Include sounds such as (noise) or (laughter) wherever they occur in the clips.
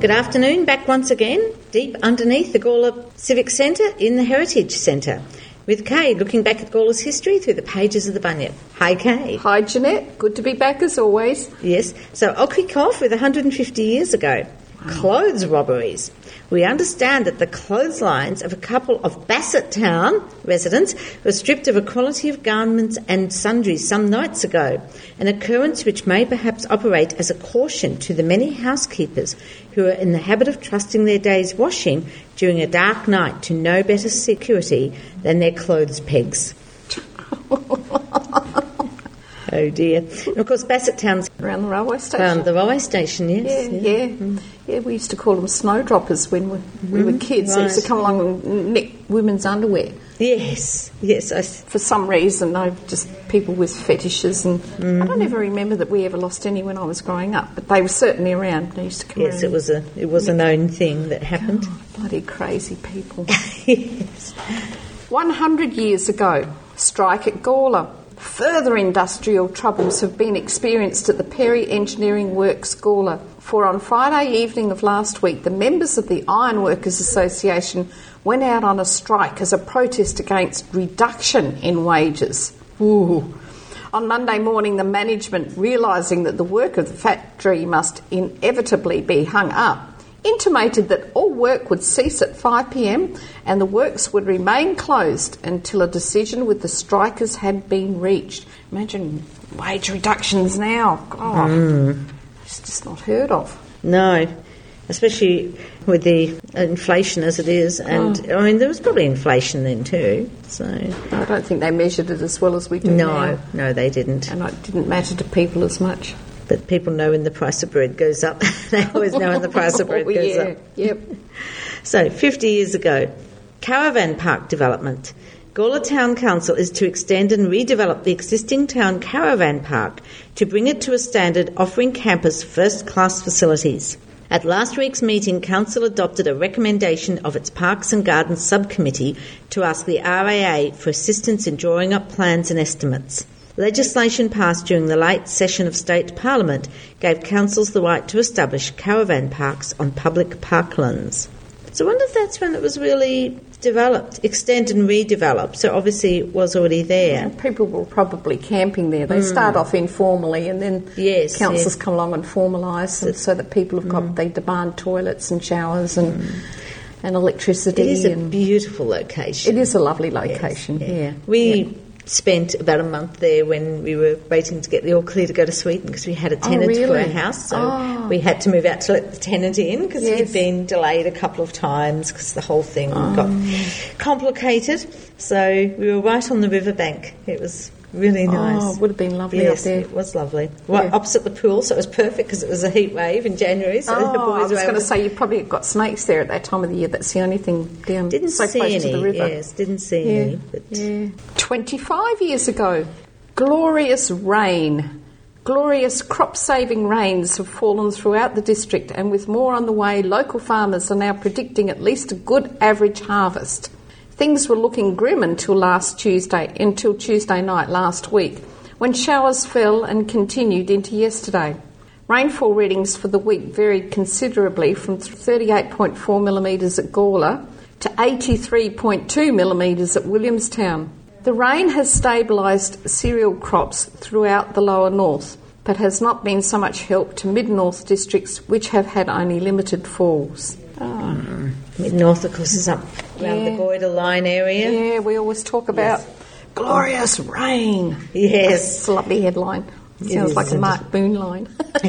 Good afternoon, back once again, deep underneath the Gawler Civic Centre in the Heritage Centre, with Kay looking back at Gawler's history through the pages of the Bunyip. Hi, Kay. Hi, Jeanette. Good to be back as always. Yes, so I'll kick off with 150 years ago. Clothes robberies. We understand that the clotheslines of a couple of Bassett Town residents were stripped of a quantity of garments and sundries some nights ago, an occurrence which may perhaps operate as a caution to the many housekeepers who are in the habit of trusting their day's washing during a dark night to no better security than their clothes pegs. (laughs) Oh dear. And of course, Bassett Town's Around the railway station. the railway station, yeah, yes. yeah. Mm. Yeah, we used to call them snowdroppers when we, we were kids. They used to come along and nick women's underwear. Yes, yes. I, s- For some reason, they just people with fetishes, and I Mm-hmm. don't ever remember that we ever lost any when I was growing up. But they were certainly around. They used to come yes, it was a it was a known thing that happened. bloody crazy people. (laughs) yes. 100 years ago, strike at Gawler. Further industrial troubles have been experienced at the Perry Engineering Works Gawler. For on Friday evening of last week, the members of the Ironworkers Association went out on a strike as a protest against reduction in wages. Ooh. On Monday morning, the management, realising that the work of the factory must inevitably be hung up, intimated that all work would cease at 5pm and the works would remain closed until a decision with the strikers had been reached. Imagine wage reductions now. God, mm. it's just not heard of. No, especially with the inflation as it is, and Oh. I mean there was probably inflation then too. So I don't think they measured it as well as we do no, now. no, they didn't. And it didn't matter to people as much. But people know when the price of bread goes up. (laughs) they always know when the price of bread (laughs) Oh, goes yeah. up. Yep. So, 50 years ago, caravan park development. Gawler Town Council is to extend and redevelop the existing town caravan park to bring it to a standard offering campers first class facilities. At last week's meeting, Council adopted a recommendation of its Parks and Gardens Subcommittee to ask the RAA for assistance in drawing up plans and estimates. Legislation passed during the late session of State Parliament gave councils the right to establish caravan parks on public parklands. So I wonder if that's when it was really developed, extended and redeveloped. So obviously it was already there. People were probably camping there. They hmm. start off informally and then. Yes, councils yes. come along and formalise them so that people have got, hmm. they demand toilets and showers and, hmm. and electricity. It is a beautiful location. it is a lovely Yes, location, yeah. We spent about a month there when we were waiting to get the all clear to go to Sweden because we had a oh, tenant for Oh, really? our house. So Oh. we had to move out to let the tenant in because Yes. he'd been delayed a couple of times because the whole thing Oh. got complicated. So we were right on the riverbank. It was really oh, nice. Oh, it would have been lovely Yes, up there. it was lovely. Right Yeah. opposite the pool, so it was perfect because it was a heat wave in January. So the Oh, boys I was going to say you probably got snakes there at that time of the year. That's the only thing down Didn't so see close any. to the river. Yes, didn't see Yeah, any. But yeah. 25 years ago, glorious rain. Glorious crop saving rains have fallen throughout the district, and with more on the way, local farmers are now predicting at least a good average harvest. Things were looking grim until last Tuesday, until Tuesday night last week, when showers fell and continued into yesterday. Rainfall readings for the week varied considerably from 38.4 millimetres at Gawler to 83.2 millimetres at Williamstown. The rain has stabilised cereal crops throughout the lower north, but has not been so much help to mid north districts which have had only limited falls. Mid North, of course, is up around the Yeah. Goyder Line area. Yeah, we always talk about glorious rain. Yes. A lovely headline. Sounds like a? Mark Boone line. (laughs)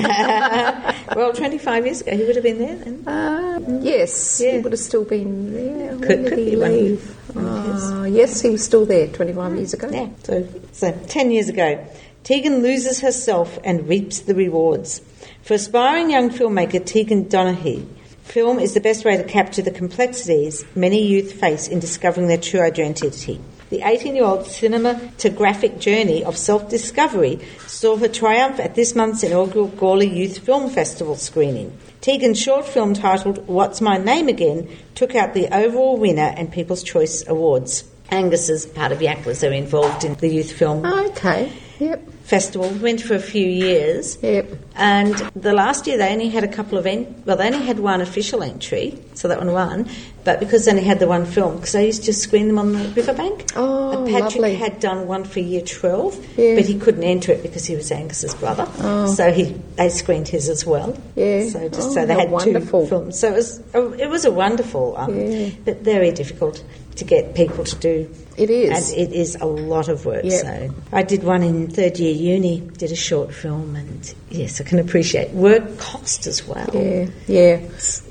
well, 25 years ago, he would have been there then. Uh, yes, he would have still been there. Could- could he leave? Uh, yes, he was still there 25 years ago. Yeah, so, so 10 years ago. Tegan loses herself and reaps the rewards. For aspiring young filmmaker Tegan Donaghy, film is the best way to capture the complexities many youth face in discovering their true identity. The 18 year old cinematographic journey of self discovery saw her triumph at this month's inaugural Gawler Youth Film Festival screening. Tegan's short film titled What's My Name Again took out the overall winner and People's Choice Awards. Angus is part of Yaklas. They're involved in the youth film Okay. Yep. Festival. Went for a few years. Yep. And the last year they only had a couple of en- well, they only had one official entry, so that one won. But because they only had the one film, because they used to screen them on the riverbank. Oh, and Patrick lovely. had done one for year twelve, Yeah. but he couldn't enter it because he was Angus's brother. Oh. So he they screened his as well. Yeah. So just Oh, so they had wonderful. two films. So it was a, it was a wonderful, um, Yeah. but very difficult to get people to do. It is. and it is a lot of work. Yep. So I did one in third year uni, did a short film, and yes, I can appreciate work cost as well. Yeah. Yeah.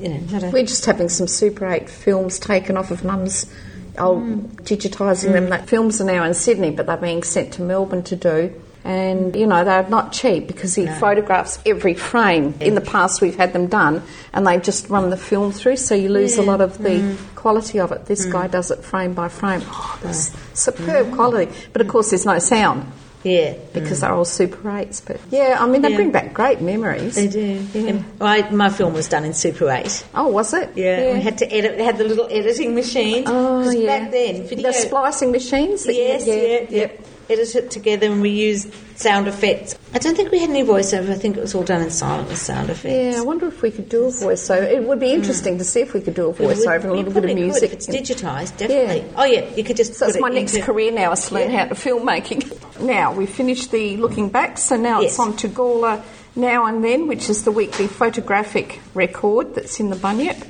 You know, a, We're just having some Super 8 films taken off of Mum's old mm. digitising them. Mm. That films are now in Sydney, but they're being sent to Melbourne to do. And you know they're not cheap because he photographs every frame. In the past, we've had them done, and they just run the film through, so you lose a lot of the mm. quality of it. This guy does it frame by frame. Oh, it's oh. superb quality, but of course, there's no sound yeah, because they're all Super 8s. But yeah, I mean they Yeah. bring back great memories. they do. Yeah. Well, I, my film was done in Super 8. Oh, was it? Yeah, we had to edit. They had the little editing machine. Oh, yeah. Back then, video. the splicing machines. you- Yes, yeah, yeah. Edit it together and we used sound effects. I don't think we had any voiceover. I think it was all done in silent with sound effects. Yeah, I wonder if we could do a voiceover. It would be hmm. interesting to see if we could do a would- voiceover and a little bit of probably could music. If it's digitised, definitely. Yeah. Oh yeah, you could just. So that's it my next into- career now is to learn Yeah. how to filmmaking. Now we've finished the looking back, so now it's on to Gawler Now and Then, which is the weekly photographic record that's in the Bunyip.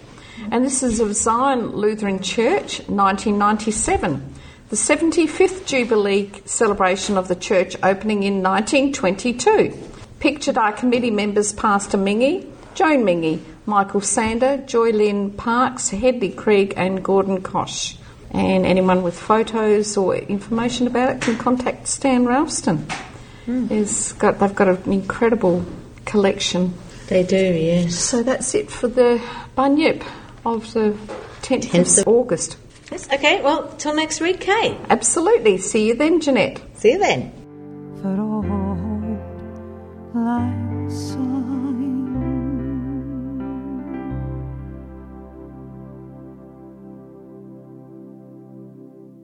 And this is of Zion Lutheran Church, 1997. The 75th Jubilee celebration of the church opening in 1922. Pictured are committee members Pastor Mingy, Joan Mingy, Michael Sander, Joy Lynn Parks, Hedley Krieg, and Gordon Kosh. And anyone with photos or information about it can contact Stan Ralston. Hmm. He's got, they've got an incredible collection. They do, yes. So that's it for the Bunyip of the 10th, 10th of August. Yes, okay, well, till next week, Kay. Absolutely. See you then, Jeanette. See you then.